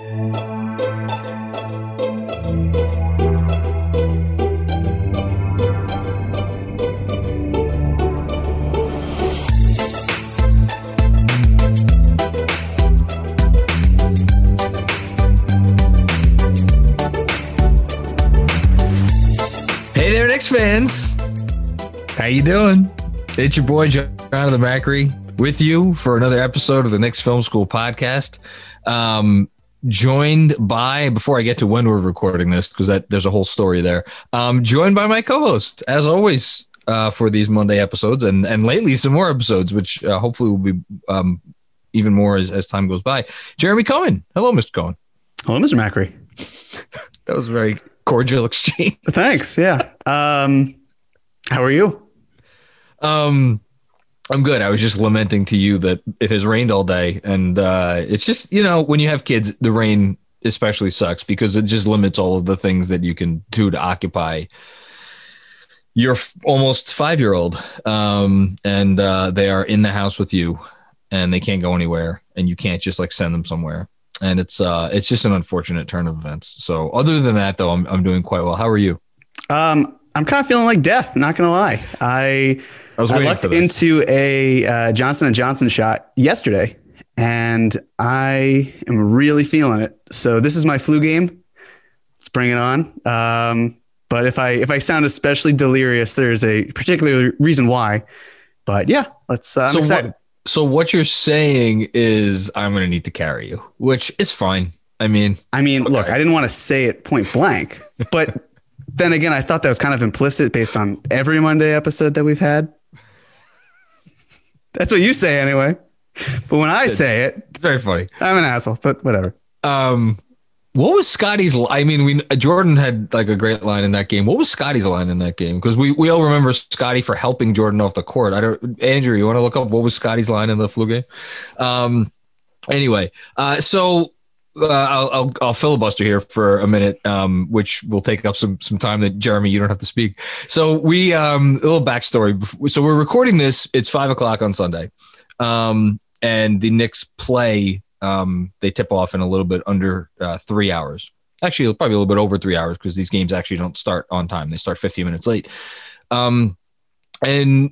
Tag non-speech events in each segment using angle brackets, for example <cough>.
Hey there, Knicks fans. How you doing? It's your boy John of the Macri with you for another episode of the Knicks Film School podcast. Um, joined by before I get to when we're recording this because that there's a whole story there. Um, joined by my co-host as always uh, for these Monday episodes and and lately some more episodes, which uh, hopefully will be um, even more as, as time goes by. Jeremy Cohen. Hello, Mr. Cohen. Hello, Mr. Macri. <laughs> That was a very cordial exchange. Thanks. Yeah. Um, how are you? Um, I'm good. I was just lamenting to you that it has rained all day, and uh, it's just you know when you have kids, the rain especially sucks because it just limits all of the things that you can do to occupy your f- almost five year old, um, and uh, they are in the house with you, and they can't go anywhere, and you can't just like send them somewhere. And it's uh, it's just an unfortunate turn of events. So other than that, though, I'm I'm doing quite well. How are you? Um, I'm kind of feeling like death. Not gonna lie. I I was I lucked into a uh, Johnson and Johnson shot yesterday, and I am really feeling it. So this is my flu game. Let's bring it on. Um, but if I if I sound especially delirious, there's a particular reason why. But yeah, let's. Uh, I'm So what- So what you're saying is I'm going to need to carry you, which is fine. I mean, I mean, Okay. look, I didn't want to say it point blank, but <laughs> then again, I thought that was kind of implicit based on every Monday episode that we've had. That's what you say anyway. But when I say it, it's very funny. I'm an asshole, but whatever. Um, what was Scottie's? I mean, we Jordan had like a great line in that game. What was Scottie's line in that game? Because we, we all remember Scottie for helping Jordan off the court. I don't. Andrew, you want to look up what was Scottie's line in the flu game? Um, anyway, uh, so uh, I'll, I'll I'll filibuster here for a minute, um, which will take up some some time that Jeremy you don't have to speak. So we um, a little backstory. So we're recording this. It's five o'clock on Sunday, um, and the Knicks play um, they tip off in a little bit under uh, three hours. Actually, probably a little bit over three hours because these games actually don't start on time. They start 15 minutes late. Um, and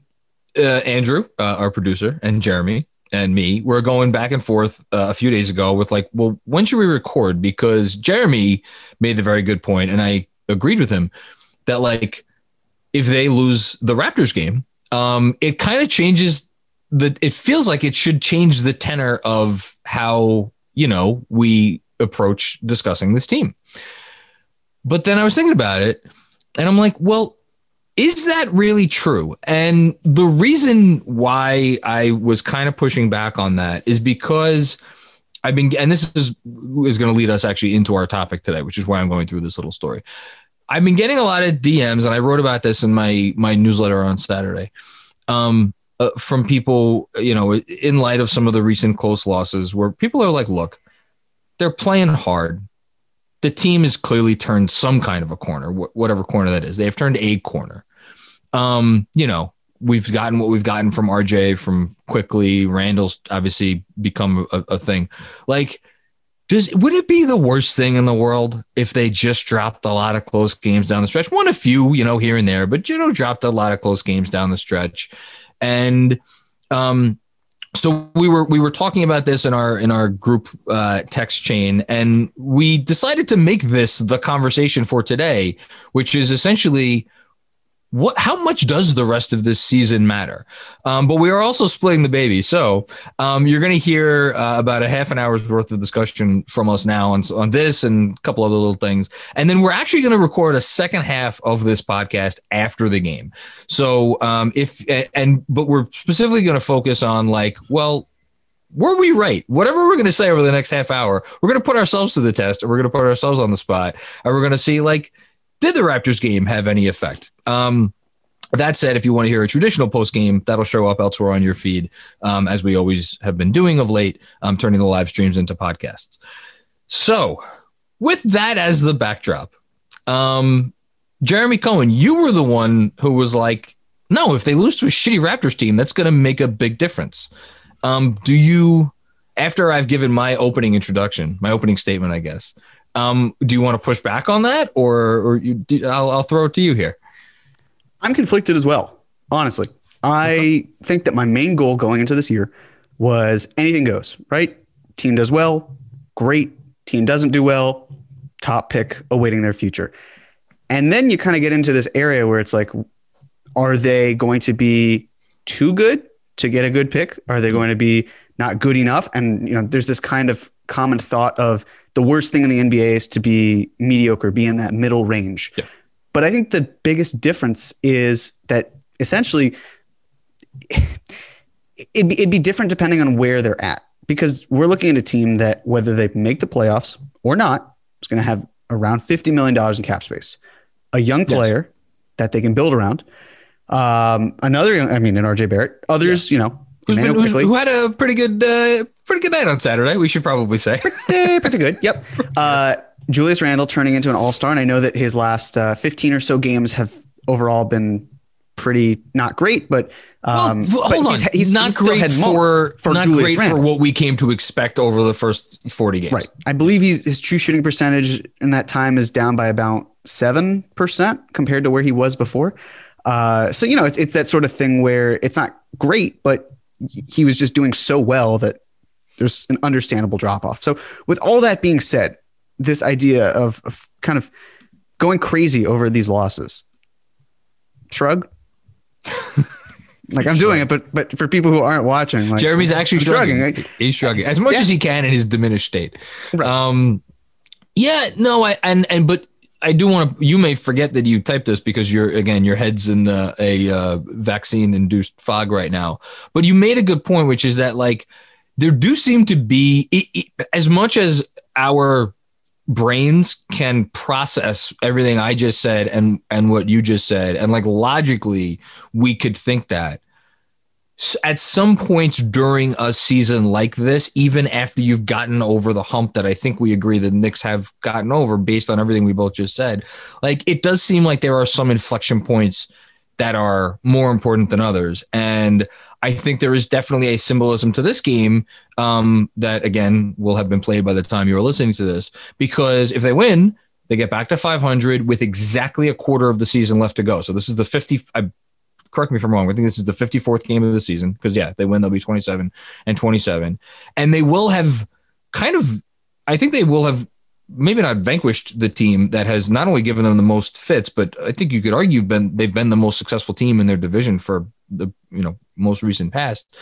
uh, Andrew, uh, our producer, and Jeremy and me were going back and forth uh, a few days ago with like, well, when should we record? Because Jeremy made the very good point, and I agreed with him that like if they lose the Raptors game, um, it kind of changes the. It feels like it should change the tenor of how you know we approach discussing this team. But then I was thinking about it, and I'm like, well, is that really true? And the reason why I was kind of pushing back on that is because I've been, and this is is going to lead us actually into our topic today, which is why I'm going through this little story. I've been getting a lot of DMs, and I wrote about this in my my newsletter on Saturday, um, uh, from people, you know, in light of some of the recent close losses, where people are like, "Look, they're playing hard. The team has clearly turned some kind of a corner, wh- whatever corner that is. They have turned a corner. Um, you know, we've gotten what we've gotten from RJ, from Quickley. Randle's obviously become a, a thing. Like." Does would it be the worst thing in the world if they just dropped a lot of close games down the stretch? Won a few, you know, here and there, but you know, dropped a lot of close games down the stretch. And um, so we were we were talking about this in our in our group uh, text chain, and we decided to make this the conversation for today, which is essentially what how much does the rest of this season matter? Um, but we are also splitting the baby. So um, you're going to hear uh, about a half an hour's worth of discussion from us now on, on this and a couple other little things. And then we're actually going to record a second half of this podcast after the game. So um, if and but we're specifically going to focus on like well were we right? Whatever we're going to say over the next half hour, we're going to put ourselves to the test, and we're going to put ourselves on the spot, and we're going to see like did the Raptors game have any effect? Um, that said, if you want to hear a traditional post game, that'll show up elsewhere on your feed, um, as we always have been doing of late, um, turning the live streams into podcasts. So, with that as the backdrop, um, Jeremy Cohen, you were the one who was like, no, if they lose to a shitty Raptors team, that's going to make a big difference. Um, do you, after I've given my opening introduction, my opening statement, I guess, um, do you want to push back on that, or or you, do, I'll, I'll throw it to you here. I'm conflicted as well. Honestly, I think that my main goal going into this year was anything goes. Right, team does well, great. Team doesn't do well, top pick awaiting their future. And then you kind of get into this area where it's like, are they going to be too good to get a good pick? Are they going to be not good enough? And you know, there's this kind of common thought of the worst thing in the NBA is to be mediocre, be in that middle range. Yeah. But I think the biggest difference is that essentially it'd be, it'd be different depending on where they're at because we're looking at a team that whether they make the playoffs or not is going to have around $50 million in cap space, a young player yes. that they can build around. Um, another, I mean, an RJ Barrett, others, yeah. you know, who's been, who's, who had a pretty good, uh, pretty good night on Saturday. We should probably say pretty, pretty good. Yep. <laughs> Uh, Julius Randle turning into an All Star, and I know that his last uh, 15 or so games have overall been pretty not great, but um, well, hold but on, he's, he's not he's great for, for not Julius great Randle. for what we came to expect over the first 40 games. Right. I believe he, his true shooting percentage in that time is down by about seven percent compared to where he was before. Uh, so you know, it's it's that sort of thing where it's not great, but he was just doing so well that there's an understandable drop off. So, with all that being said, this idea of, of kind of going crazy over these losses, shrug. <laughs> like I'm doing it, but but for people who aren't watching, like Jeremy's actually shrugging. Right? He's shrugging as much yeah. as he can in his diminished state. Right. Um, yeah, no, I and and but I do want to. You may forget that you typed this because you're again your head's in uh, a uh, vaccine induced fog right now. But you made a good point, which is that like there do seem to be it, it, as much as our brains can process everything I just said and and what you just said, and like logically we could think that at some points during a season like this, even after you've gotten over the hump that I think we agree the Knicks have gotten over based on everything we both just said, like it does seem like there are some inflection points that are more important than others. And I think there is definitely a symbolism to this game um, that, again, will have been played by the time you are listening to this. Because if they win, they get back to 500 with exactly a quarter of the season left to go. So this is the 50. I correct me if I'm wrong. I think this is the 54th game of the season because yeah, they win, they'll be 27 and 27, and they will have kind of. I think they will have maybe not vanquished the team that has not only given them the most fits, but I think you could argue been they've been the most successful team in their division for the you know most recent past.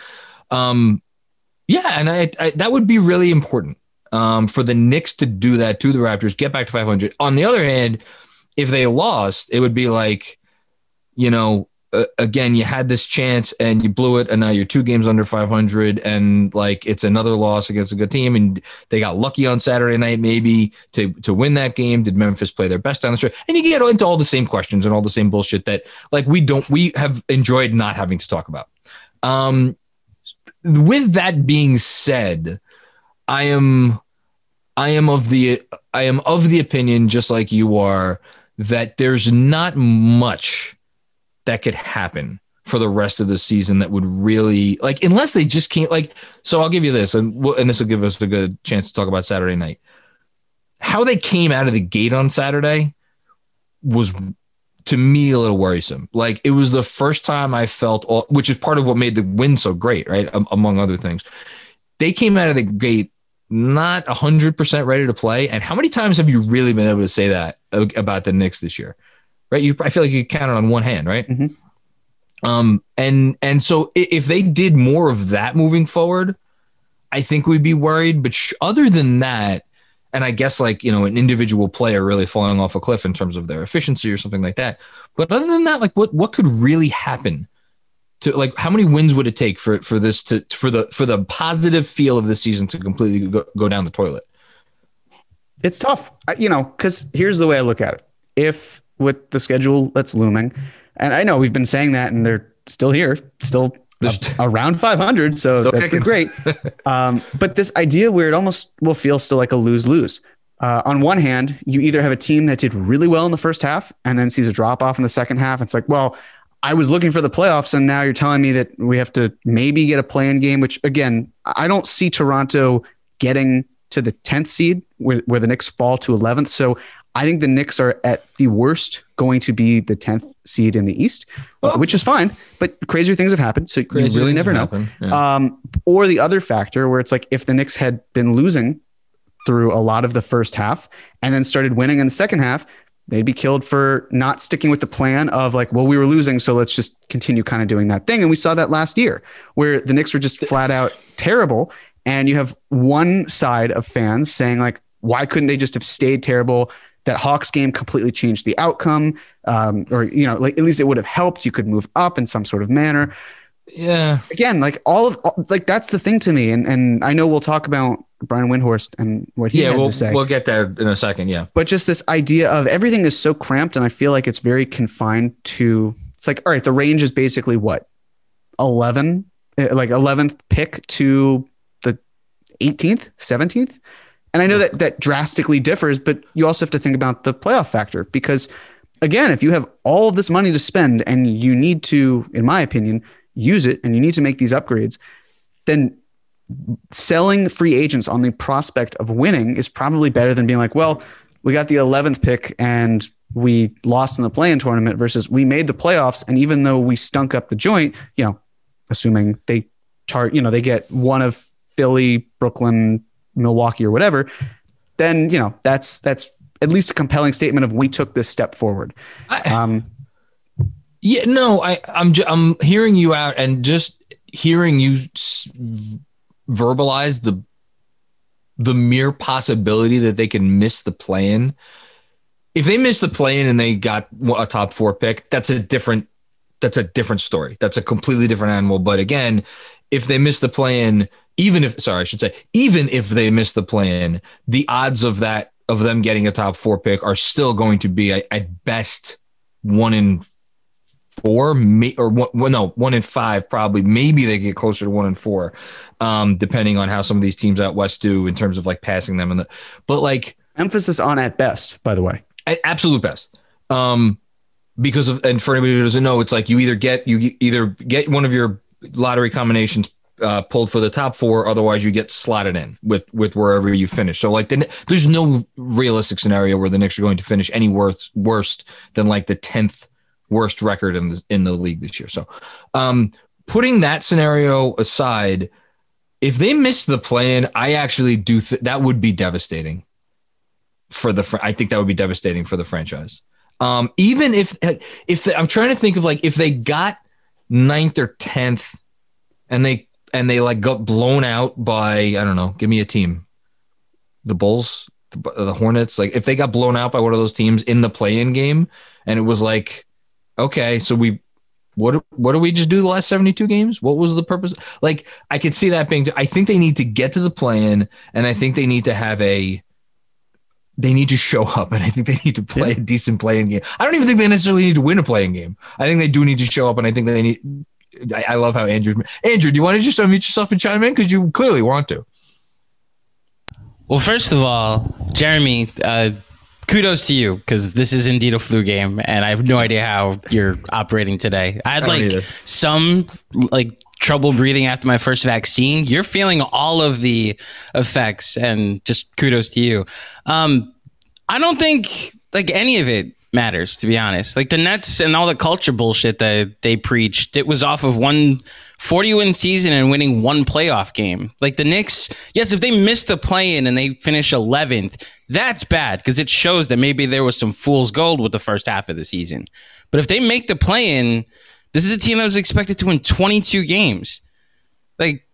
Um, yeah, and I, I that would be really important um, for the Knicks to do that to the Raptors, get back to 500. On the other hand, if they lost, it would be like you know, uh, again, you had this chance and you blew it, and now you're two games under 500, and like it's another loss against a good team, and they got lucky on Saturday night maybe to to win that game. Did Memphis play their best down the stretch? And you get into all the same questions and all the same bullshit that like we don't we have enjoyed not having to talk about. Um, with that being said, I am I am of the I am of the opinion, just like you are, that there's not much that could happen for the rest of the season that would really like unless they just can't like so I'll give you this and we'll, and this will give us a good chance to talk about Saturday night. How they came out of the gate on Saturday was to me a little worrisome. Like it was the first time I felt all, which is part of what made the win so great, right? Um, among other things. They came out of the gate not 100% ready to play and how many times have you really been able to say that about the Knicks this year? Right? You, I feel like you count it on one hand, right? Mm-hmm. Um, and and so if they did more of that moving forward, I think we'd be worried. But sh- other than that, and I guess like you know an individual player really falling off a cliff in terms of their efficiency or something like that. But other than that, like what what could really happen? To like, how many wins would it take for for this to for the for the positive feel of the season to completely go, go down the toilet? It's tough, you know, because here's the way I look at it. If with the schedule that's looming. And I know we've been saying that, and they're still here, still <laughs> around 500. So that's great. <laughs> um, but this idea where it almost will feel still like a lose lose. Uh, on one hand, you either have a team that did really well in the first half and then sees a drop off in the second half. It's like, well, I was looking for the playoffs, and now you're telling me that we have to maybe get a play-in game. Which again, I don't see Toronto getting to the 10th seed where, where the Knicks fall to 11th. So I think the Knicks are at the worst going to be the 10th seed in the East, well, which is fine, but crazier things have happened. So you really never know. Yeah. Um, or the other factor where it's like if the Knicks had been losing through a lot of the first half and then started winning in the second half, they'd be killed for not sticking with the plan of like, well, we were losing, so let's just continue kind of doing that thing. And we saw that last year where the Knicks were just flat out terrible. And you have one side of fans saying like, why couldn't they just have stayed terrible? That Hawks game completely changed the outcome, um, or you know, like at least it would have helped. You could move up in some sort of manner. Yeah. Again, like all of all, like that's the thing to me, and and I know we'll talk about Brian Windhorst and what he yeah, had we'll, to say. We'll get there in a second. Yeah. But just this idea of everything is so cramped, and I feel like it's very confined to. It's like all right, the range is basically what eleven, eh, like eleventh pick to the eighteenth, seventeenth. And I know that that drastically differs, but you also have to think about the playoff factor because again, if you have all of this money to spend and you need to, in my opinion, use it and you need to make these upgrades, then selling free agents on the prospect of winning is probably better than being like, well, we got the 11th pick and we lost in the play-in tournament versus we made the playoffs. And even though we stunk up the joint, you know, assuming they tar, you know, they get one of Philly, Brooklyn, Milwaukee or whatever, then you know that's that's at least a compelling statement of we took this step forward. Um, yeah, no, I I'm I'm hearing you out and just hearing you verbalize the the mere possibility that they can miss the play-in. If they miss the play-in and they got a top four pick, that's a different that's a different story. That's a completely different animal. But again, if they miss the play-in even if sorry, I should say, even if they miss the play-in, the odds of that of them getting a top four pick are still going to be at best one in four, may, or one, no, one in five probably. Maybe they get closer to one in four, um, depending on how some of these teams out west do in terms of like passing them. And the, but like emphasis on at best, by the way, at absolute best. Um, because of and for anybody who doesn't know, it's like you either get you either get one of your lottery combinations uh, pulled for the top four. Otherwise, you get slotted in with with wherever you finish. So like, the, there's no realistic scenario where the Knicks are going to finish any worse worse than like the tenth worst record in the in the league this year. So, um, putting that scenario aside, if they miss the play-in, I actually do th- that would be devastating for the. Fr- I think that would be devastating for the franchise. Um, even if if the, I'm trying to think of like if they got ninth or tenth and they and they like got blown out by I don't know. Give me a team. The Bulls, the, the Hornets. Like if they got blown out by one of those teams in the play-in game, and it was like Okay, so we what what do we just do the last 72 games? What was the purpose? Like I could see that being I think they need to get to the play-in and I think they need to have a they need to show up and I think they need to play yeah. a decent play-in game. I don't even think they necessarily need to win a play-in game. I think they do need to show up and I think they need I, I love how Andrew Andrew, do you want to just unmute yourself and chime in? Because you clearly want to. Well, first of all, Jeremy, uh, kudos to you because this is indeed a flu game, and I have no idea how you're operating today. I had like either. some like trouble breathing after my first vaccine. You're feeling all of the effects, and just kudos to you. Um, I don't think like any of it matters to be honest. Like the Nets and all the culture bullshit that they preached, it was off of one 40 win season and winning one playoff game. Like the Knicks, yes, if they miss the play in and they finish 11th, that's bad because it shows that maybe there was some fool's gold with the first half of the season. But if they make the play in, this is a team that was expected to win 22 games. Like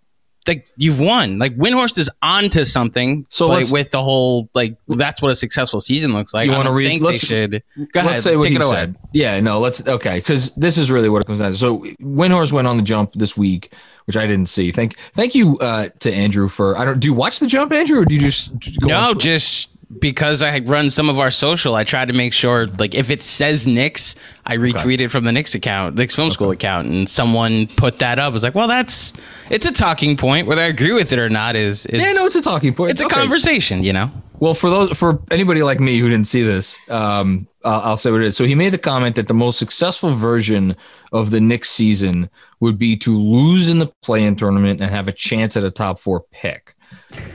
like you've won. Like Windhorst is onto something. So like, with the whole like that's what a successful season looks like. You want to read? Think they should. Go let's ahead. say what he said. Yeah, no, let's okay because this is really what it comes down to. So Windhorst went on the jump this week, which I didn't see. Thank thank you uh, to Andrew for I don't do you watch the jump, Andrew, or do you just no just because I had run some of our social, I try to make sure, like, if it says Knicks, I retweet okay. it from the Knicks account, Knicks Film okay. School account, and someone put that up. It's like, well, that's it's a talking point. Whether I agree with it or not is, is yeah, no, it's a talking point. It's okay. a conversation, you know. Well, for those for anybody like me who didn't see this, um, uh, I'll say what it is. So he made the comment that the most successful version of the Knicks season would be to lose in the play-in tournament and have a chance at a top four pick.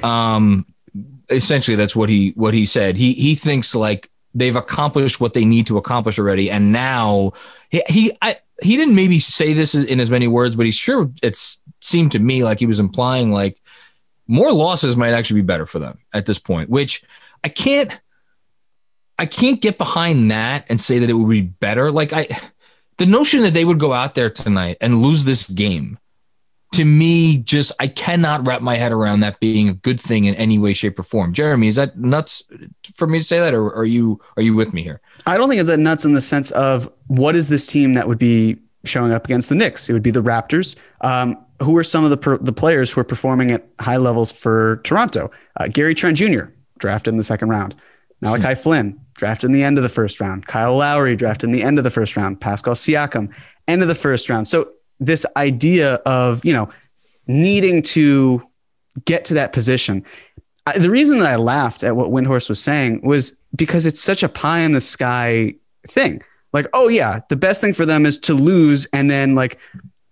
Um, essentially that's what he what he said. He he thinks like they've accomplished what they need to accomplish already, and now he he I, he didn't maybe say this in as many words, but he sure it seemed to me like he was implying like more losses might actually be better for them at this point, which I can't I can't get behind that and say that it would be better. Like I the notion that they would go out there tonight and lose this game to me, just I cannot wrap my head around that being a good thing in any way, shape, or form. Jeremy, is that nuts for me to say that, or are you are you with me here? I don't think it's that nuts in the sense of what is this team that would be showing up against the Knicks? It would be the Raptors. Um, who are some of the per, the players who are performing at high levels for Toronto? Uh, Gary Trent Jr. drafted in the second round. Malachi hmm. Flynn drafted in the end of the first round. Kyle Lowry drafted in the end of the first round. Pascal Siakam end of the first round. So this idea of you know needing to get to that position. I, the reason that I laughed at what Windhorst was saying was because it's such a pie in the sky thing. Like, oh yeah, the best thing for them is to lose, and then like,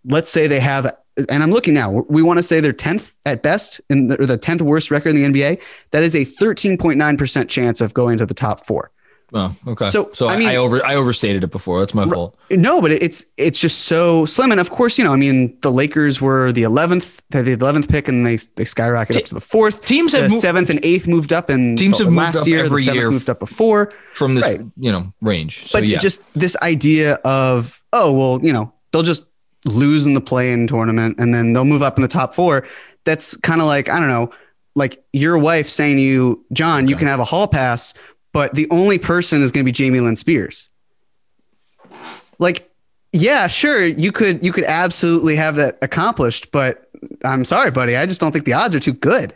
let's say they have, and I'm looking now. We want to say they're tenth at best, in the, or the tenth worst record in the NBA. That is a 13.9 percent chance of going to the top four. Oh, okay. So, so I, mean, I over I overstated it before. That's my fault. No, but it's it's just so slim. And of course, you know, I mean, the Lakers were the eleventh, the eleventh pick, and they they skyrocket Te- up to the fourth. Teams have moved, seventh and eighth moved up, and teams have last year every the year moved up before from this right. you know range. So, but yeah. just this idea of oh well, you know, they'll just lose in the play-in tournament, and then they'll move up in the top four. That's kind of like I don't know, like your wife saying to you, John, okay. you can have a hall pass but the only person is going to be Jamie Lynn Spears. Like, yeah, sure, you could you could absolutely have that accomplished, but I'm sorry, buddy, I just don't think the odds are too good.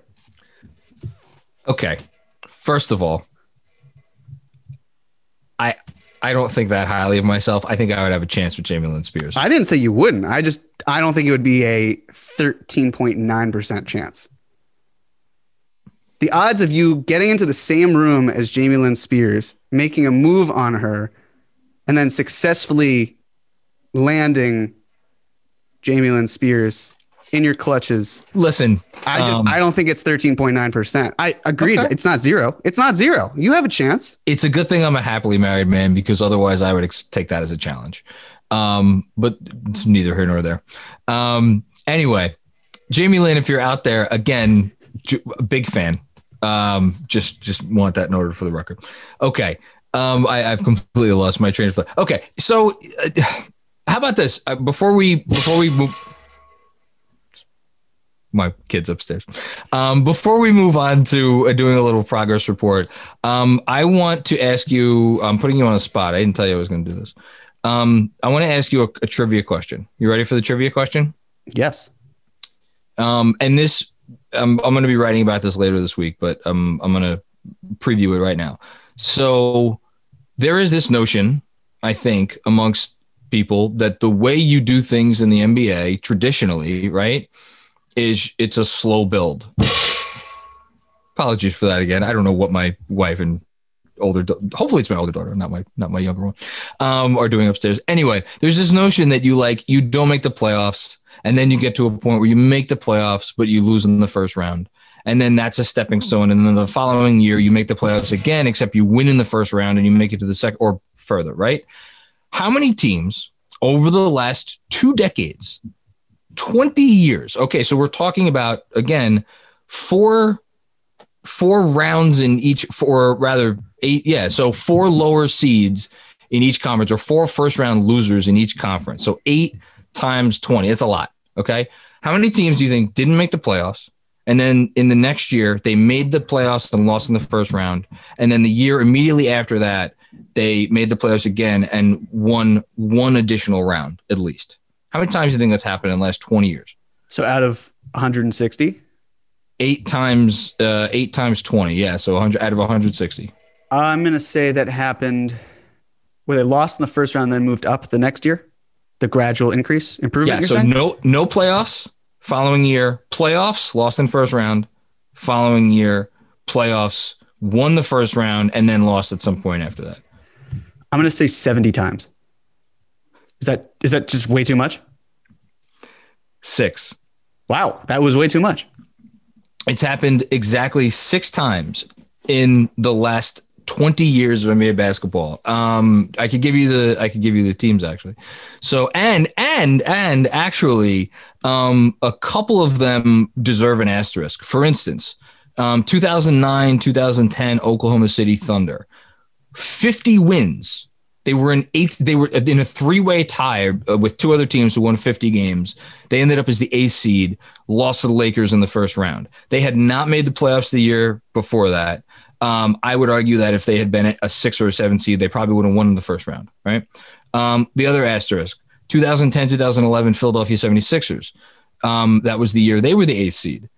Okay, first of all, I I don't think that highly of myself. I think I would have a chance with Jamie Lynn Spears. I didn't say you wouldn't. I just I don't think it would be a 13.9 percent chance the odds of you getting into the same room as Jamie Lynn Spears, making a move on her, and then successfully landing Jamie Lynn Spears in your clutches. Listen, I just um, I don't think it's 13.9%. I agreed. Okay. It's not zero. It's not zero. You have a chance. It's a good thing I'm a happily married man because otherwise I would ex- take that as a challenge. Um, but it's neither here nor there. Um, anyway, Jamie Lynn, if you're out there, again, j- big fan. Um, just just want that noted for the record. Okay. Um, I, have completely lost my train of thought. Okay, so uh, how about this? Uh, before we before we move, my kids upstairs. Um, before we move on to uh, doing a little progress report, um, I want to ask you. I'm putting you on a spot. I didn't tell you I was going to do this. Um, I want to ask you a, a trivia question. You ready for the trivia question? Yes. Um, and this, um, I'm going to be writing about this later this week, but um, I'm going to preview it right now. So there is this notion, I think, amongst people that the way you do things in the NBA traditionally, right, is it's a slow build. Apologies for that again. I don't know what my wife and older hopefully it's my older daughter not my not my younger one um are doing upstairs anyway there's this notion that you like you don't make the playoffs and then you get to a point where you make the playoffs but you lose in the first round. And then that's a stepping stone. And then the following year you make the playoffs again except you win in the first round and you make it to the second or further right? How many teams over the last two decades 20 years okay so we're talking about again four four rounds in each four rather eight yeah so four lower seeds in each conference or four first round losers in each conference. So eight times 20 it's a lot okay? How many teams do you think didn't make the playoffs? And then in the next year they made the playoffs and lost in the first round. And then the year immediately after that they made the playoffs again and won one additional round at least. How many times do you think that's happened in the last 20 years? So out of 160 eight times uh, eight times 20 yeah so 100 out of 160 i'm going to say that happened where they lost in the first round then moved up the next year the gradual increase? Improvement yeah so saying? no no playoffs following year. Playoffs lost in first round. Following year playoffs won the first round and then lost at some point after that. I'm going to say 70 times. Is that is that just way too much? Six. Wow that was way too much. It's happened exactly six times in the last 20 years of NBA basketball. Um, I could give you the I could give you the teams actually. So and and and actually, um, a couple of them deserve an asterisk. For instance, um, 2009, 2010 Oklahoma City Thunder, 50 wins they were in eighth. They were in a three-way tie uh, with two other teams who won 50 games. They ended up as the A seed, lost to the Lakers in the first round. They had not made the playoffs the year before that. Um, I would argue that if they had been a six or a seven seed, they probably would have won in the first round. Right. Um, the other asterisk: 2010, 2011 Philadelphia 76ers. Um, that was the year they were the eighth seed.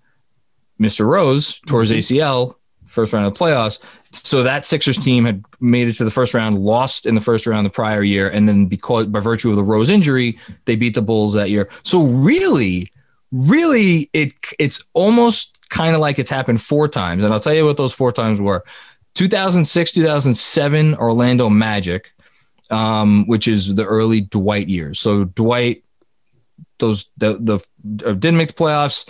Mr. Rose tore his ACL first round of playoffs. So that Sixers team had made it to the first round, lost in the first round the prior year, and then because by virtue of the Rose injury, they beat the Bulls that year. So really, really, it it's almost kind of like it's happened four times, and I'll tell you what those four times were: 2006, 2007, Orlando Magic, um, which is the early Dwight years. So Dwight, those the the uh, didn't make the playoffs,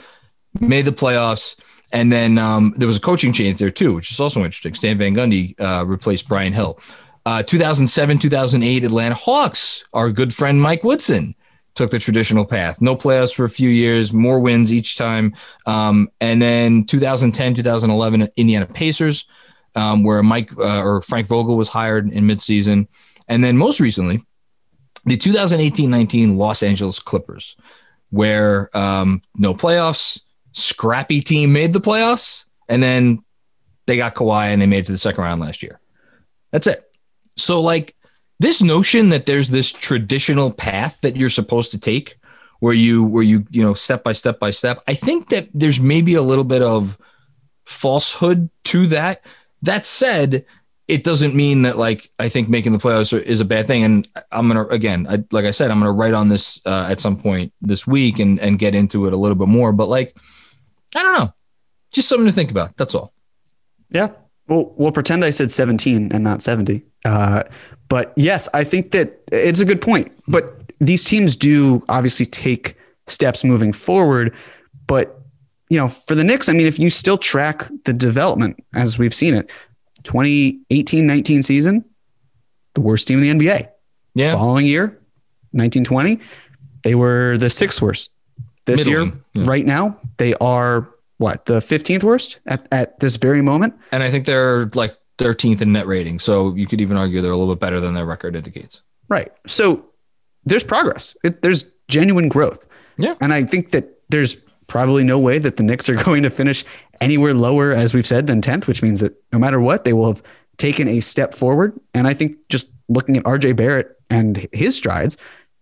made the playoffs and then um, there was a coaching change there too, which is also interesting. Stan Van Gundy uh, replaced Brian Hill. Uh, 2007, 2008 Atlanta Hawks. Our good friend Mike Woodson took the traditional path. No playoffs for a few years, more wins each time. Um, and then 2010, 2011 Indiana Pacers, um, where Mike uh, or Frank Vogel was hired in midseason. And then most recently, the 2018-19 Los Angeles Clippers, where um, no playoffs scrappy team made the playoffs, and then they got Kawhi and they made it to the second round last year. That's it. So, like, this notion that there's this traditional path that you're supposed to take where you where you you know step by step by step i think that there's maybe a little bit of falsehood to that that said it doesn't mean that like i think making the playoffs is a bad thing and i'm gonna again I, like i said i'm gonna write on this uh, at some point this week and and get into it a little bit more but like I don't know. Just something to think about. That's all. Yeah. Well, we'll pretend I said 17 and not 70. Uh, but yes, I think that it's a good point. But these teams do obviously take steps moving forward. But, you know, for the Knicks, I mean, if you still track the development as we've seen it, 2018 19 season, the worst team in the NBA. Yeah. Following year, 1920, they were the sixth worst this Middling. year, yeah. right now, they are what the 15th worst at, at this very moment. And I think they're like 13th in net rating. So you could even argue they're a little bit better than their record indicates. Right. So there's progress. It, there's genuine growth. Yeah. And I think that there's probably no way that the Knicks are <laughs> going to finish anywhere lower, as we've said, than 10th, which means that no matter what, they will have taken a step forward. And I think just looking at RJ Barrett and his strides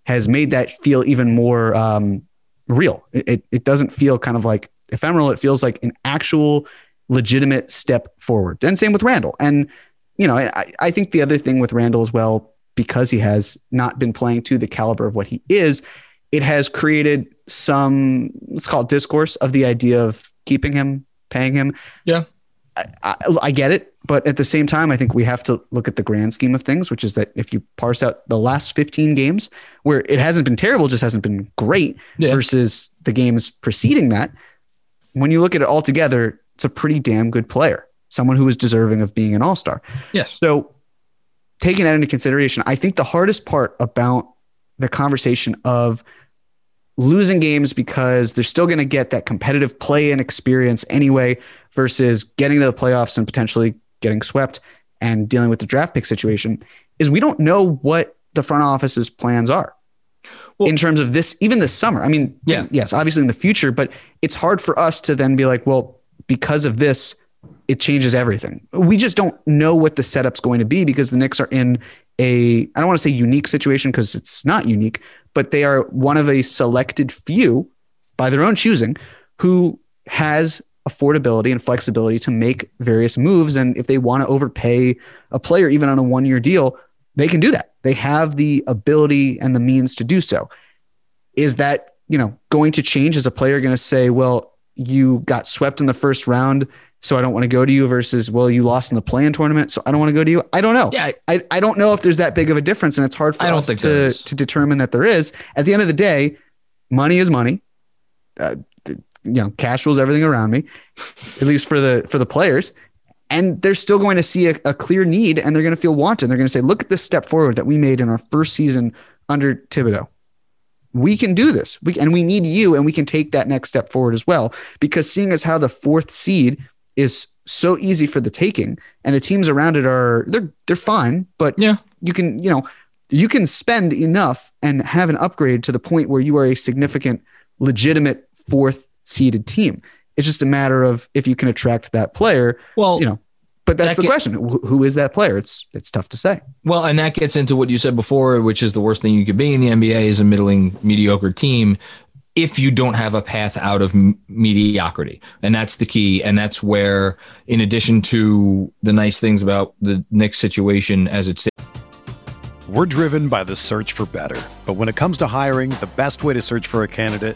has made that feel even more um, real. It, it doesn't feel kind of like ephemeral. It feels like an actual legitimate step forward. And same with Randle. And, you know, I, I think the other thing with Randle as well, because he has not been playing to the caliber of what he is, it has created some, let's call it discourse of the idea of keeping him, paying him. Yeah. I, I, get it, but at the same time, I think we have to look at the grand scheme of things, which is that if you parse out the last 15 games where it hasn't been terrible, just hasn't been great, yeah. versus the games preceding that, when you look at it all together, it's a pretty damn good player, someone who is deserving of being an all star. Yes. So, taking that into consideration, I think the hardest part about the conversation of losing games because they're still going to get that competitive play and experience anyway versus getting to the playoffs and potentially getting swept and dealing with the draft pick situation is we don't know what the front office's plans are well, in terms of this even this summer. I mean yeah. yes obviously in the future but it's hard for us to then be like well because of this it changes everything. We just don't know what the setup's going to be because the Knicks are in a I don't want to say unique situation because it's not unique, but they are one of a selected few by their own choosing who has affordability and flexibility to make various moves. And if they want to overpay a player, even on a one year deal, they can do that. They have the ability and the means to do so. Is that, you know, going to change? Is a player going to say, well, you got swept in the first round so I don't want to go to you versus well you lost in the play-in tournament so I don't want to go to you. I don't know. Yeah, I, I don't know if there's that big of a difference and it's hard for I us to to determine that there is. At the end of the day, money is money. Uh, you know, cash rules everything around me, at least for the for the players. And they're still going to see a, a clear need and they're going to feel wanted. They're going to say, look at this step forward that we made in our first season under Thibodeau we can do this. We, and we need you, and we can take that next step forward as well. Because seeing as how the fourth seed is so easy for the taking and the teams around it are they're they're fine but yeah you can you know you can spend enough and have an upgrade to the point where you are a significant legitimate fourth seeded team it's just a matter of if you can attract that player well you know but that's that the get, question who is that player it's it's tough to say well and that gets into what you said before which is the worst thing you could be in the nba is a middling mediocre team if you don't have a path out of mediocrity. And that's the key. And that's where, in addition to the nice things about the Knicks situation as it's. We're driven by the search for better. But when it comes to hiring, the best way to search for a candidate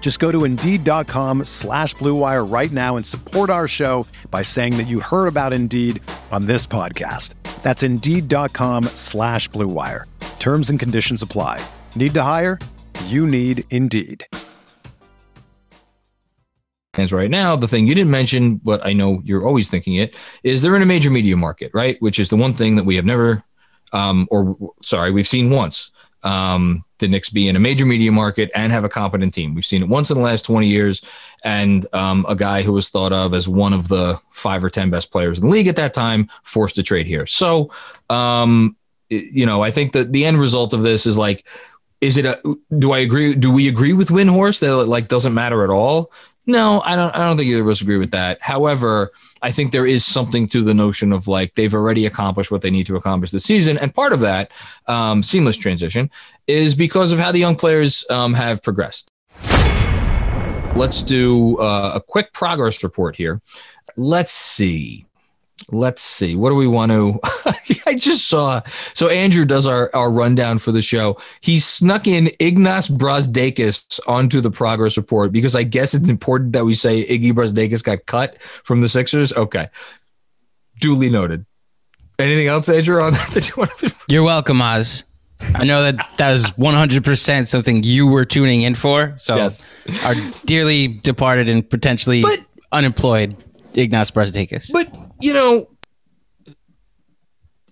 Just go to Indeed.com slash BlueWire right now and support our show by saying that you heard about Indeed on this podcast. That's Indeed.com slash BlueWire. Terms and conditions apply. Need to hire? You need Indeed And right now. The thing you didn't mention, but I know you're always thinking it, is they're in a major media market, right? Which is the one thing that we have never, um, or sorry, we've seen once. Um, the Knicks be in a major media market and have a competent team. We've seen it once in the last 20 years, and um, a guy who was thought of as one of the five or 10 best players in the league at that time forced to trade here. So, um, you know, I think that the end result of this is like, is it a, do I agree? Do we agree with Windhorst that it like doesn't matter at all? No, I don't. I don't think either of us agree with that. However, I think there is something to the notion of like they've already accomplished what they need to accomplish this season, and part of that um, seamless transition is because of how the young players um, have progressed. Let's do uh, a quick progress report here. Let's see let's see what do we want to <laughs> i just saw so andrew does our, our rundown for the show he snuck in ignas brazdeikis onto the progress report because i guess it's important that we say iggy brazdeikis got cut from the sixers okay Duly noted. Anything else, Andrew, on <laughs> that? You're welcome, Oz. I know that that was 100% something you were tuning in for. So, yes. our dearly departed and potentially but, unemployed Ignas Brazdeikis. But, you know,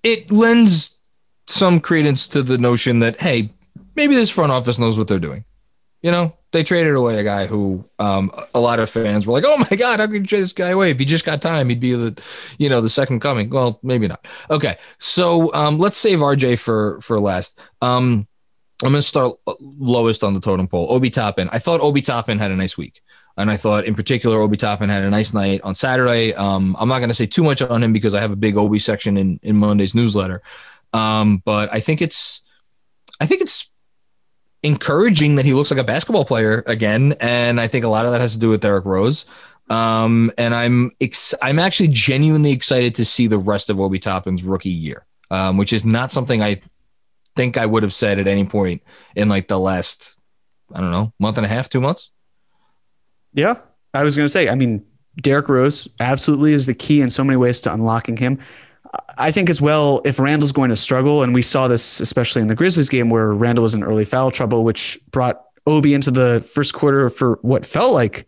it lends some credence to the notion that, hey, maybe this front office knows what they're doing. You know, they traded away a guy who um, a lot of fans were like, "Oh my god, how could you trade this guy away? If he just got time, he'd be the, you know, the second coming." Well, maybe not. Okay, so um, let's save RJ for for last. Um, I'm going to start lowest on the totem pole. Obi Toppin. I thought Obi Toppin had a nice week. And I thought, in particular, Obi Toppin had a nice night on Saturday. Um, I'm not going to say too much on him because I have a big Obi section in, in Monday's newsletter. Um, but I think it's, I think it's encouraging that he looks like a basketball player again, and I think a lot of that has to do with Derrick Rose. Um, and I'm ex- I'm actually genuinely excited to see the rest of Obi Toppin's rookie year, um, which is not something I think I would have said at any point in like the last I don't know month and a half, two months. Yeah, I was going to say. I mean, Derrick Rose absolutely is the key in so many ways to unlocking him. I think as well, if Randle's going to struggle, and we saw this especially in the Grizzlies game where Randall was in early foul trouble, which brought Obi into the first quarter for what felt like.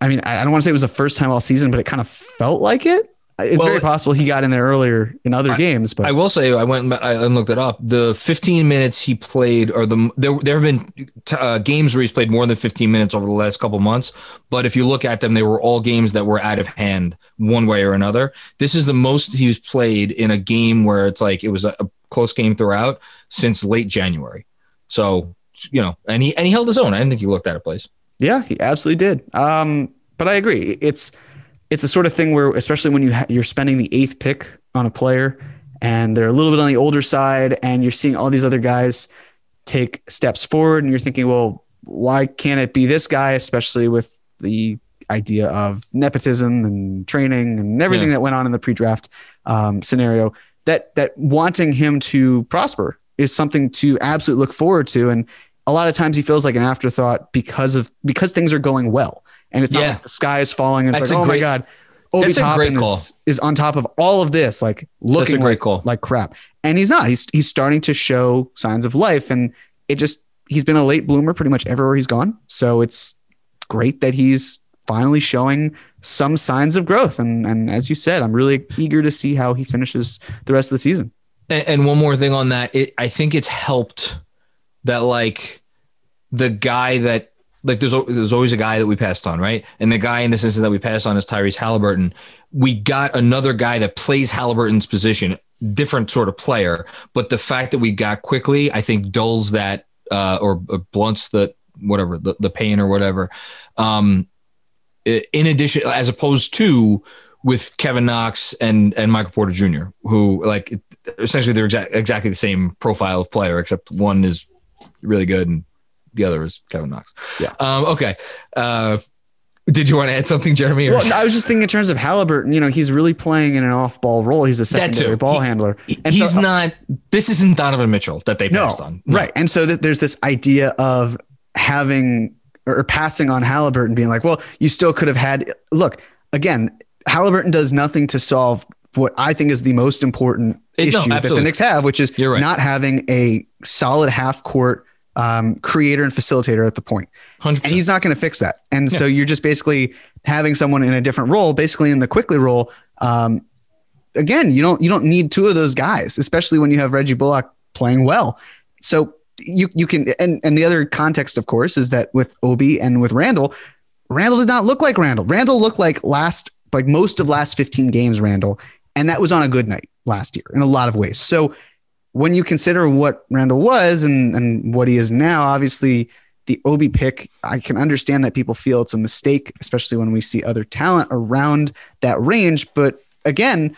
I mean, I don't want to say it was the first time all season, but it kind of felt like it. It's well, very possible he got in there earlier in other I, games, but I will say I went and looked it up. The 15 minutes he played, or the there there have been uh, games where he's played more than 15 minutes over the last couple months. But if you look at them, they were all games that were out of hand one way or another. This is the most he's played in a game where it's like it was a, a close game throughout since late January. So you know, and he and he held his own. I didn't think he looked out of place. Yeah, he absolutely did. Um, but I agree. It's it's the sort of thing where, especially when you ha- you're spending the eighth pick on a player and they're a little bit on the older side, and you're seeing all these other guys take steps forward, and you're thinking, well, why can't it be this guy? Especially with the idea of nepotism and training and everything yeah. that went on in the pre-draft um, scenario. That that wanting him to prosper is something to absolutely look forward to, and a lot of times he feels like an afterthought because of because things are going well and it's yeah. like the sky is falling. And it's that's like, oh great, my god, Obi Toppin is, is on top of all of this, like looking like, call. like crap. And he's not. He's he's starting to show signs of life, and it just he's been a late bloomer pretty much everywhere he's gone. So it's great that he's finally showing some signs of growth. And and as you said, I'm really eager to see how he finishes the rest of the season. And, and one more thing on that, it, I think it's helped that like the guy that like there's there's always a guy that we passed on, right? And the guy in this instance that we passed on is Tyrese Halliburton. We got another guy that plays Halliburton's position, different sort of player, but the fact that we got Quickley, I think dulls that uh, or, or blunts the whatever the, the pain or whatever. Um, in addition, as opposed to with Kevin Knox and and Michael Porter Jr., who like essentially they're exa- exactly the same profile of player, except one is really good and the other is Kevin Knox. Yeah. Um, okay. Uh, did you want to add something, Jeremy? Well, I was just thinking in terms of Halliburton. You know, he's really playing in an off-ball role. He's a secondary ball he, handler. And he's so, not. This isn't Donovan Mitchell that they passed no, on, no. right? And so that there's this idea of having or passing on Halliburton, being like, well, you still could have had. Look, again, Halliburton does nothing to solve what I think is the most important it, issue no, that the Knicks have, which is right. not having a solid half court um, creator and facilitator at the point. 100%. And he's not going to fix that. And yeah. so you're just basically having someone in a different role, basically in the Quickley role. Um, again, you don't you don't need two of those guys, especially when you have Reggie Bullock playing well. So you you can and and the other context, of course, is that with Obi and with Randle, Randle did not look like Randle. Randle looked like last like most of last 15 games, Randle, and that was on a good night last year in a lot of ways. So when you consider what Randle was and, and what he is now, obviously the Obi pick, I can understand that people feel it's a mistake, especially when we see other talent around that range. But again,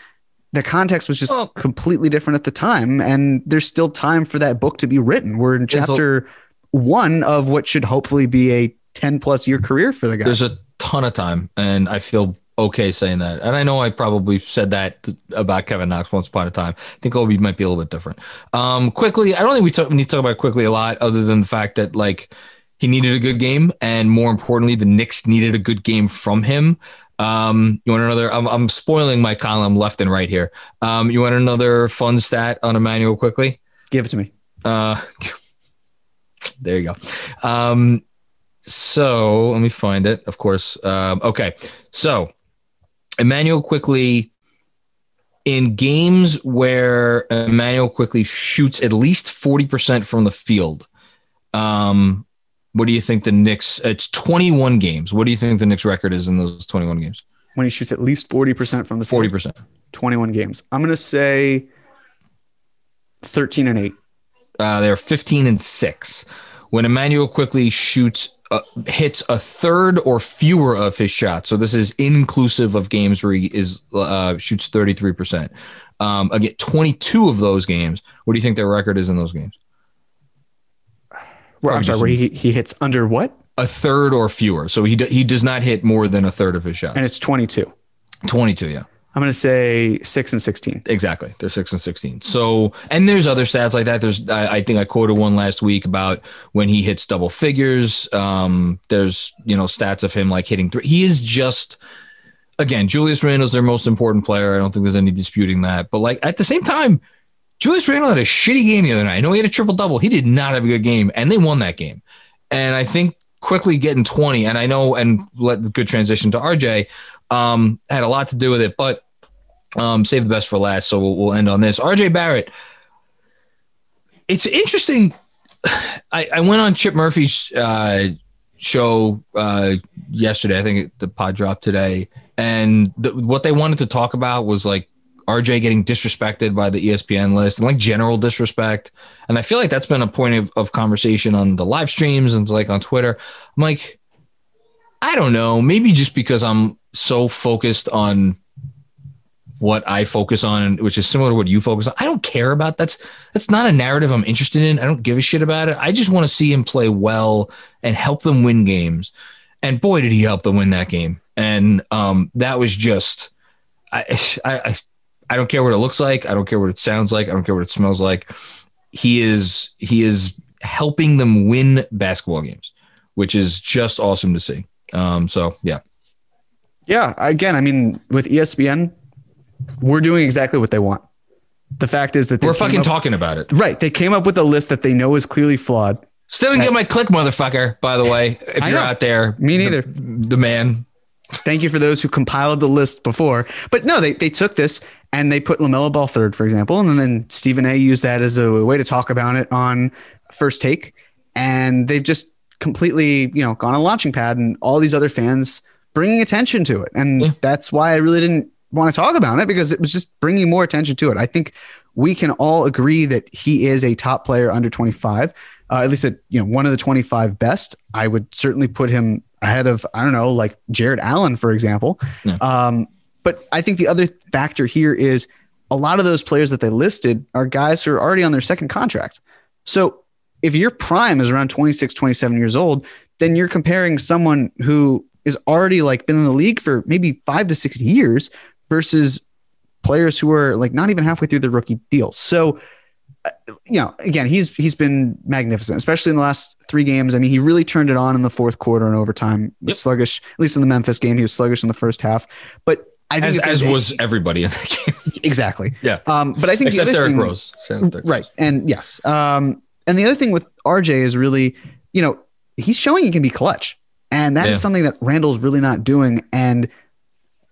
the context was just completely different at the time. And there's still time for that book to be written. We're in chapter a, one of what should hopefully be a 10 plus year career for the guy. There's a ton of time. And I feel okay saying that. And I know I probably said that about Kevin Knox once upon a time. I think Obi might be a little bit different. Um, Quickley, I don't think we, talk, we need to talk about Quickley a lot, other than the fact that like he needed a good game, and more importantly, the Knicks needed a good game from him. Um, you want another? I'm, I'm spoiling my column left and right here. Um, you want another fun stat on Immanuel Quickley? Give it to me. Uh, <laughs> there you go. Um, so let me find it. Of course. Um, okay. So Immanuel Quickley in games where Immanuel Quickley shoots at least 40% from the field. Um, what do you think the Knicks? It's 21 games. What do you think the Knicks record is in those 21 games? When he shoots at least 40% from the 40%. Field, 21 games. I'm going to say 13 and 8. Uh, they're 15 and 6. When Immanuel Quickley shoots uh, hits a third or fewer of his shots. So this is inclusive of games where he is uh, shoots 33%. Um, again, 22 of those games. What do you think their record is in those games? Well, I'm sorry, where he, he hits under what? A third or fewer. So he, d- he does not hit more than a third of his shots. And it's 22. 22, yeah. I'm going to say six and 16. Exactly. They're six and 16. So, and there's other stats like that. There's, I, I think I quoted one last week about when he hits double figures. Um, there's, you know, stats of him like hitting three. He is just, again, Julius Randle's their most important player. I don't think there's any disputing that. But like at the same time, Julius Randle had a shitty game the other night. I know he had a triple double. He did not have a good game, and they won that game. And I think Quickley getting 20, and I know, and let good transition to RJ um, had a lot to do with it, but um, save the best for last. So we'll, we'll end on this. RJ Barrett. It's interesting. <sighs> I, I went on Chip Murphy's uh, show uh, yesterday. I think the pod dropped today. And the, what they wanted to talk about was like RJ getting disrespected by the ESPN list and like general disrespect. And I feel like that's been a point of, of conversation on the live streams and like on Twitter. I'm like, I don't know. Maybe just because I'm so focused on what I focus on, which is similar to what you focus on. I don't care about that's that's not a narrative I'm interested in. I don't give a shit about it. I just want to see him play well and help them win games. And boy, did he help them win that game. And um, that was just I, I I don't care what it looks like. I don't care what it sounds like. I don't care what it smells like. He is he is helping them win basketball games, which is just awesome to see. Um, so yeah. Yeah, again, I mean, with ESPN, we're doing exactly what they want. The fact is that we're fucking up, talking about it. Right. They came up with a list that they know is clearly flawed. Still didn't get my click, motherfucker, by the way. If you're out there. Me neither. The, the, man. Thank you for those who compiled the list before. But no, they, they took this and they put LaMelo Ball third, for example. And then Stephen A used that as a way to talk about it on first take. And they've just completely, you know, gone on a launching pad and all these other fans bringing attention to it. And yeah. that's why I really didn't want to talk about it because it was just bringing more attention to it. I think we can all agree that he is a top player under 25, uh, at least at you know one of the 25 best. I would certainly put him ahead of I don't know like Jarrett Allen for example. Yeah. Um, but I think the other factor here is a lot of those players that they listed are guys who are already on their second contract. So if your prime is around 26, 27 years old, then you're comparing someone who is already like been in the league for maybe five to six years versus players who are like not even halfway through their rookie deal. So, uh, you know, again, he's he's been magnificent, especially in the last three games. I mean, he really turned it on in the fourth quarter and overtime. Yep. Sluggish, at least in the Memphis game, he was sluggish in the first half. But I think as, as was everybody in that game. <laughs> exactly. Yeah. Um, but I think except Derrick Rose, right? And yes. Um, and the other thing with RJ is really, you know, he's showing he can be clutch, and that yeah. is something that Randle's really not doing. And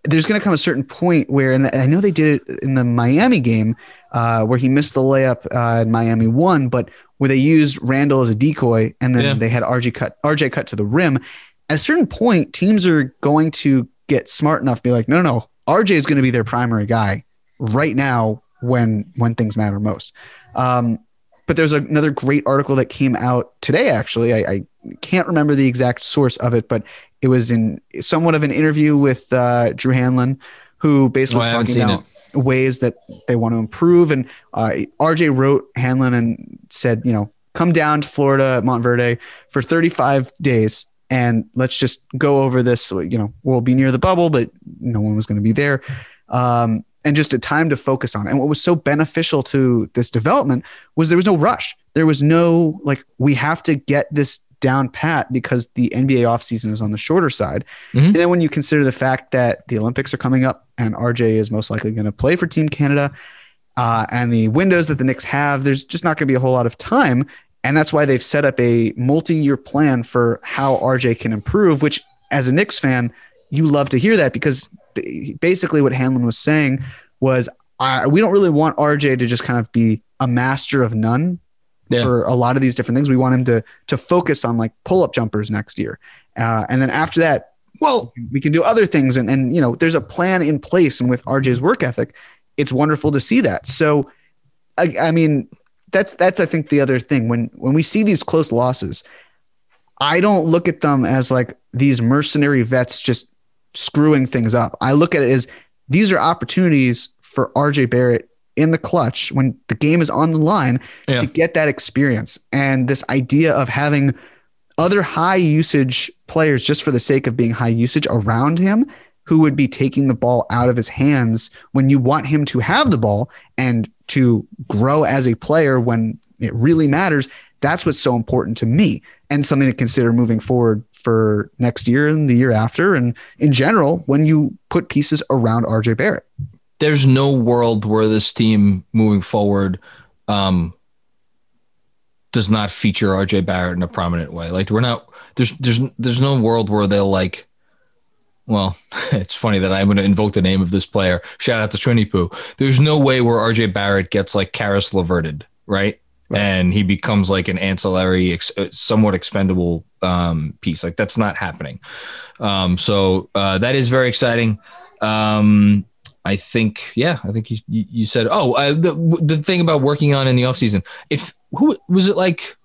there's going to come a certain point where, and I know they did it in the Miami game, uh, where he missed the layup uh, and Miami won, but where they used Randall as a decoy, and then yeah. they had RJ cut RJ cut to the rim. At a certain point, teams are going to get smart enough to be like, no, no, RJ is going to be their primary guy right now when when things matter most. Um, but there's another great article that came out today. Actually, I, I, can't remember the exact source of it, but it was in somewhat of an interview with uh, Drew Hanlen, who basically oh, talking about it. ways that they want to improve. And uh, RJ wrote Hanlen and said, you know, come down to Florida, Montverde for 35 days and let's just go over this. You know, we'll be near the bubble, but no one was going to be there. Um, and just a time to focus on. And what was so beneficial to this development was there was no rush. There was no like we have to get this down pat because the NBA offseason is on the shorter side. Mm-hmm. And then when you consider the fact that the Olympics are coming up and RJ is most likely going to play for Team Canada uh, and the windows that the Knicks have, there's just not going to be a whole lot of time. And that's why they've set up a multi year plan for how RJ can improve, which as a Knicks fan, you love to hear that because basically what Hanlen was saying was we don't really want RJ to just kind of be a master of none yeah. for a lot of these different things. We want him to to focus on like pull up jumpers next year, uh, and then after that, well, we can do other things. And and you know, there's a plan in place, and with RJ's work ethic, it's wonderful to see that. So, I, I mean, that's that's I think the other thing when when we see these close losses, I don't look at them as like these mercenary vets just screwing things up. I look at it as these are opportunities for RJ Barrett in the clutch when the game is on the line yeah. to get that experience. And this idea of having other high usage players just for the sake of being high usage around him who would be taking the ball out of his hands when you want him to have the ball and to grow as a player when it really matters. That's what's so important to me and something to consider moving forward for next year and the year after. And in general, when you put pieces around RJ Barrett there's no world where this team moving forward um, does not feature RJ Barrett in a prominent way. Like we're not there's there's there's no world where they'll like well, <laughs> it's funny that I'm going to invoke the name of this player. Shout out to Trini Poo. There's no way where RJ Barrett gets like Caris LeVerted, right? Right? And he becomes like an ancillary, ex- somewhat expendable um, piece. Like that's not happening. Um, so uh, that is very exciting. Um, I think, yeah, I think you you said, oh, uh, the the thing about working on in the off season. If who was it like?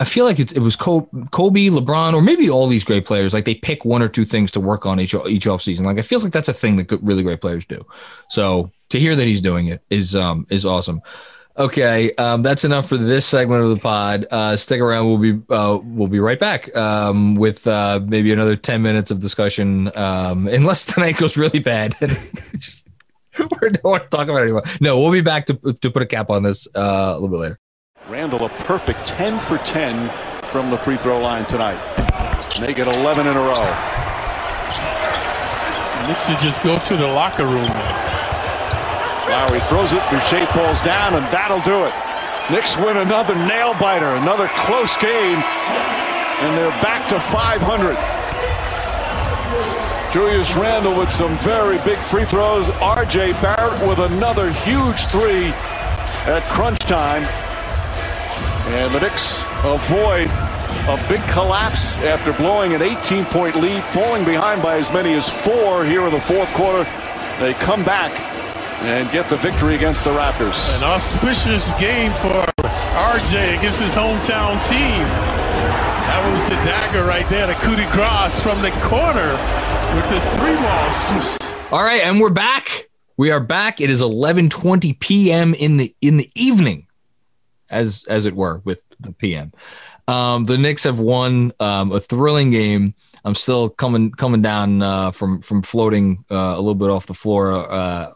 I feel like it, it was Kobe, LeBron, or maybe all these great players. Like they pick one or two things to work on each each off season. Like it feels like that's a thing that really great players do. So to hear that he's doing it is um is awesome. Okay, um, that's enough for this segment of the pod. Uh, stick around; we'll be uh, we'll be right back um, with uh, maybe another ten minutes of discussion, um, <laughs> unless tonight goes really bad. <laughs> Just, <laughs> we don't want to talk about it anymore. No, we'll be back to to put a cap on this uh, a little bit later. Randle, a perfect ten for ten from the free throw line tonight. Make it eleven in a row. Knicks should just go to the locker room. Lowry throws it. Boucher falls down, and that'll do it. Knicks win another nail biter, another close game, and they're back to 500. Julius Randle with some very big free throws. R.J. Barrett with another huge three at crunch time. And the Knicks avoid a big collapse after blowing an 18 point lead, falling behind by as many as four here in the fourth quarter. They come back and get the victory against the Raptors. An auspicious game for RJ against his hometown team. That was the dagger right there, the coup de grace from the corner with the three ball. All right, and we're back. We are back. It is 11:20 p.m. in the in the evening, as as it were, with the p.m. Um, the Knicks have won um, a thrilling game. I'm still coming coming down uh, from from floating uh, a little bit off the floor uh,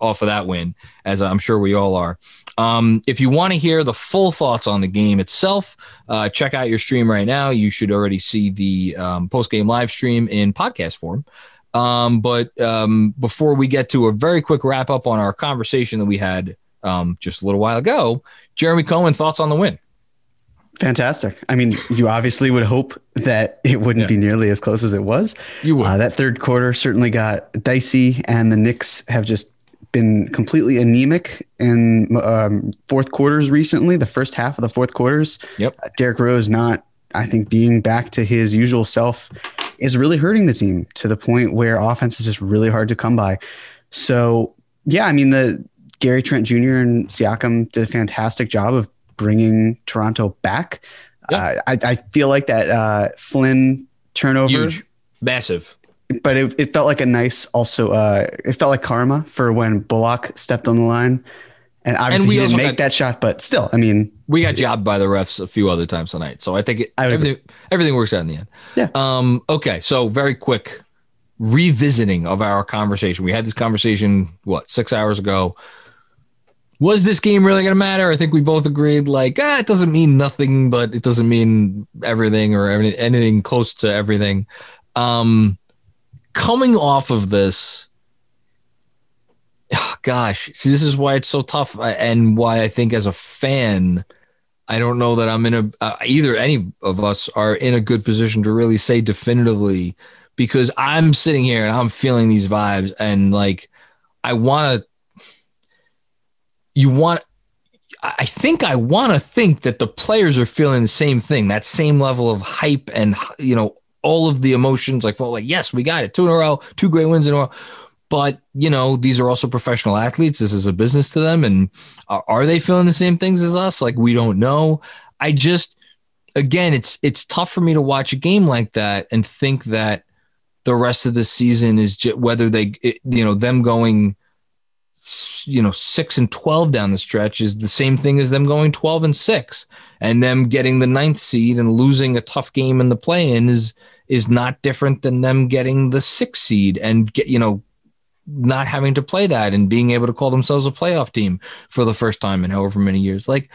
off of that win, as I'm sure we all are. Um, if you want to hear the full thoughts on the game itself, uh, check out your stream right now. You should already see the um, post game live stream in podcast form. Um, but um, before we get to a very quick wrap up on our conversation that we had um, just a little while ago, Jeremy Cohen, thoughts on the win? Fantastic. I mean, you obviously would hope that it wouldn't yeah. be nearly as close as it was. You would. Uh, that third quarter certainly got dicey, and the Knicks have just been completely anemic in um, fourth quarters recently. The first half of the fourth quarters. Yep. Uh, Derrick Rose not, I think, being back to his usual self is really hurting the team to the point where offense is just really hard to come by. So yeah, I mean the Gary Trent Jr. and Siakam did a fantastic job of bringing Toronto back. Uh, I, I, feel like that uh, Flynn turnover, Huge. massive but it, it felt like a nice also uh, it felt like karma for when Bullock stepped on the line. And obviously and we he didn't make got, that shot, but still, I mean, we got jobbed by the refs a few other times tonight. So I think it, I everything everything works out in the end. Yeah. Um, okay. So very quick revisiting of our conversation. We had this conversation what six hours ago. was this game really going to matter? I think we both agreed, like, ah, it doesn't mean nothing, but it doesn't mean everything or anything close to everything. Um, coming off of this, oh, gosh, see, this is why it's so tough, uh, and why I think as a fan, I don't know that I'm in a uh, either any of us are in a good position to really say definitively because I'm sitting here and I'm feeling these vibes and like I want to you want I think I want to think that the players are feeling the same thing, that same level of hype and you know all of the emotions. Like, felt like yes, we got it, two in a row, two great wins in a row. But you know, these are also professional athletes. This is a business to them, and are, they feeling the same things as us? Like, we don't know. I just, again, it's it's tough for me to watch a game like that and think that the rest of the season is just whether they, you know, them going you know, six and 12 down the stretch is the same thing as them going 12 and six and them getting the ninth seed and losing a tough game in the play in is, is not different than them getting the six seed and get, you know, not having to play that and being able to call themselves a playoff team for the first time in however many years. Like,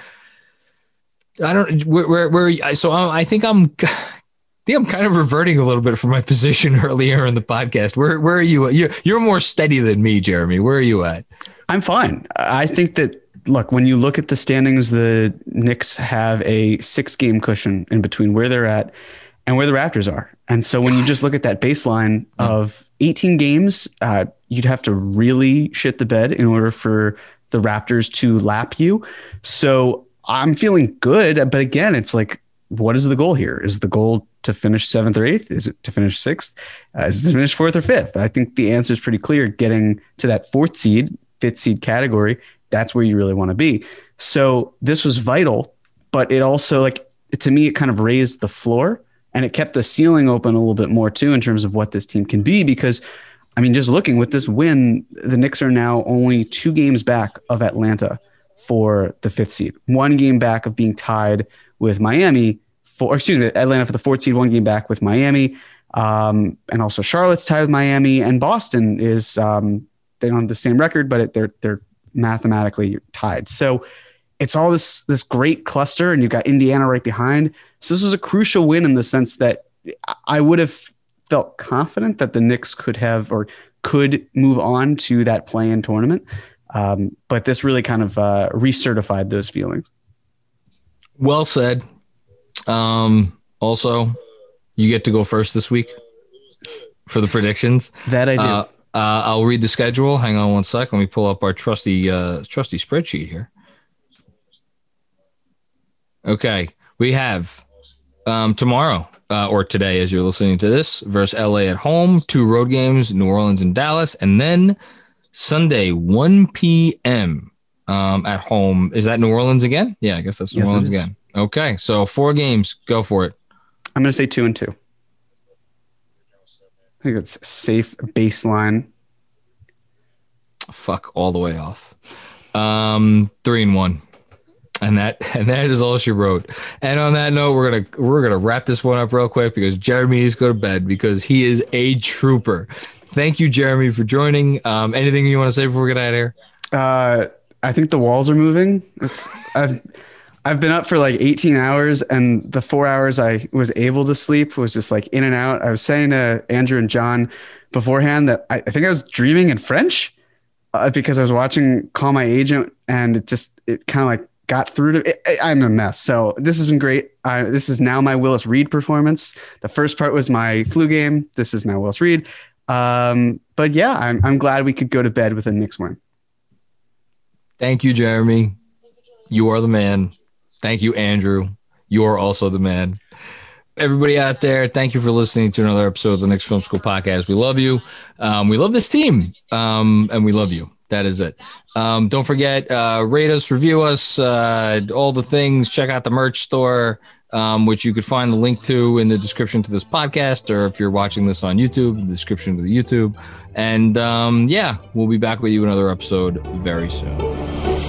I don't, where, where, where so I, I think I'm, I <laughs> think I'm kind of reverting a little bit from my <laughs> position earlier in the podcast. Where where are you? You're, you're more steady than me, Jeremy. Where are you at? I'm fine. I think that look when you look at the standings, the Knicks have a six game cushion in between where they're at and where the Raptors are. And so when you just look at that baseline of 18 games, uh, you'd have to really shit the bed in order for the Raptors to lap you. So I'm feeling good, but again, it's like what is the goal here? Is the goal to finish seventh or eighth? Is it to finish sixth? Uh, is it to finish fourth or fifth? I think the answer is pretty clear. Getting to that fourth seed, fifth seed category, that's where you really want to be. So this was vital, but it also like to me, it kind of raised the floor and it kept the ceiling open a little bit more too in terms of what this team can be. Because I mean, just looking with this win, the Knicks are now only two games back of Atlanta for the fifth seed, one game back of being tied with Miami for, excuse me, Atlanta for the fourth seed, one game back with Miami. Um, and also Charlotte's tied with Miami and Boston is, um, they don't have the same record, but it, they're, they're mathematically tied. So it's all this, this great cluster and you've got Indiana right behind. So this was a crucial win in the sense that I would have felt confident that the Knicks could have, or could move on to that play-in tournament. Um, but this really kind of uh, recertified those feelings. Well said. Um, also, you get to go first this week for the predictions. That I do. Uh, uh, I'll read the schedule. Hang on one sec. Let me pull up our trusty uh, trusty spreadsheet here. Okay, we have um, tomorrow uh, or today, as you're listening to this, versus LA at home, two road games, New Orleans and Dallas, and then Sunday, 1 p.m um, at home. Is that New Orleans again? Yeah, I guess that's New yes, Orleans again. Okay, so four games. Go for it. I'm going to say two and two. I think it's safe baseline. Fuck all the way off. Um, three and one. And that and that is all she wrote. And on that note, we're gonna we're gonna wrap this one up real quick because Jeremy needs to go to bed because he is a trooper. Thank you, Jeremy, for joining. Um, anything you want to say before we get out of here? Uh, I think the walls are moving. It's I've I've been up for like 18 hours, and the four hours I was able to sleep was just like in and out. I was saying to Andrew and John beforehand that I, I think I was dreaming in French uh, because I was watching Call My Agent, and it just it kind of like got through to I'm a mess. So this has been great. I, this is now my Willis Reed performance. The first part was my flu game. This is now Willis Reed. Um, but yeah, I'm, I'm glad we could go to bed with a Knicks win. Thank you, Jeremy. You are the man. Thank you, Andrew. You are also the man. Everybody out there, thank you for listening to another episode of the Knicks Film School podcast. We love you. Um, we love this team, um, and we love you. That is it. Um, don't forget, uh, rate us, review us, uh, all the things. Check out the merch store, um, which you could find the link to in the description to this podcast, or if you're watching this on YouTube, the description to the YouTube. And um, yeah, we'll be back with you another episode very soon.